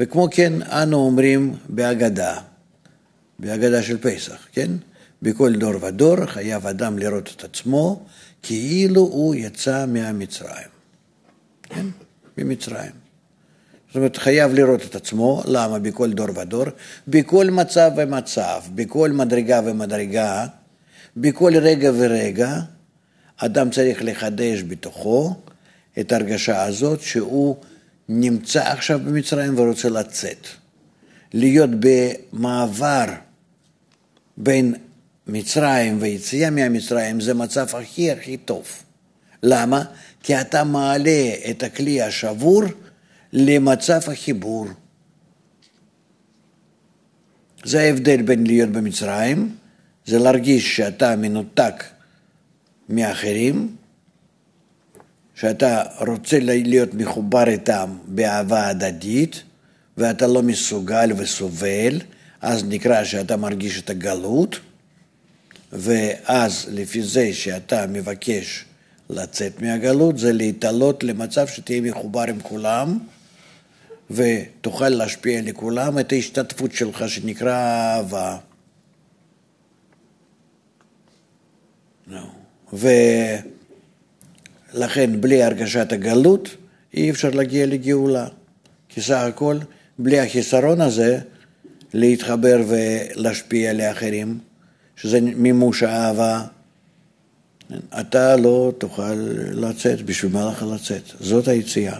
וכמו כן אנו אומרים בהגדה, בהגדה של פסח, כן? בכל דור ודור חייב אדם לראות את עצמו כאילו הוא יצא מהמצרים, כן? ממצרים. זאת אומרת, חייב לראות את עצמו, למה? בכל דור ודור, בכל מצב ומצב, בכל מדרגה ומדרגה, בכל רגע ורגע, אדם צריך לחדש בתוכו את ההרגשה הזאת שהוא נמצא עכשיו במצרים ורוצה לצאת. להיות במעבר בין מצרים ויציאה מהמצרים זה מצב הכי הכי טוב. למה? כי אתה מעלה את הכלי השבור למצב החיבור. זה ההבדל בין להיות במצרים, זה להרגיש שאתה מנותק מאחרים, שאתה רוצה להיות מחובר איתם באהבה הדדית, ואתה לא מסוגל וסובל, אז נקרא שאתה מרגיש את הגלות, ואז לפי זה שאתה מבקש לצאת מהגלות, זה להתעלות למצב שתהיה מחובר עם כולם, ותוכל להשפיע לכולם את ההשתתפות שלך שנקרא אהבה. No. ולכן בלי הרגשת הגלות אי אפשר להגיע לגאולה. כי סך הכל בלי החיסרון הזה להתחבר ולהשפיע לאחרים, שזה מימוש האהבה, אתה לא תוכל לצאת, בשביל מה לך לצאת? זאת היציאה.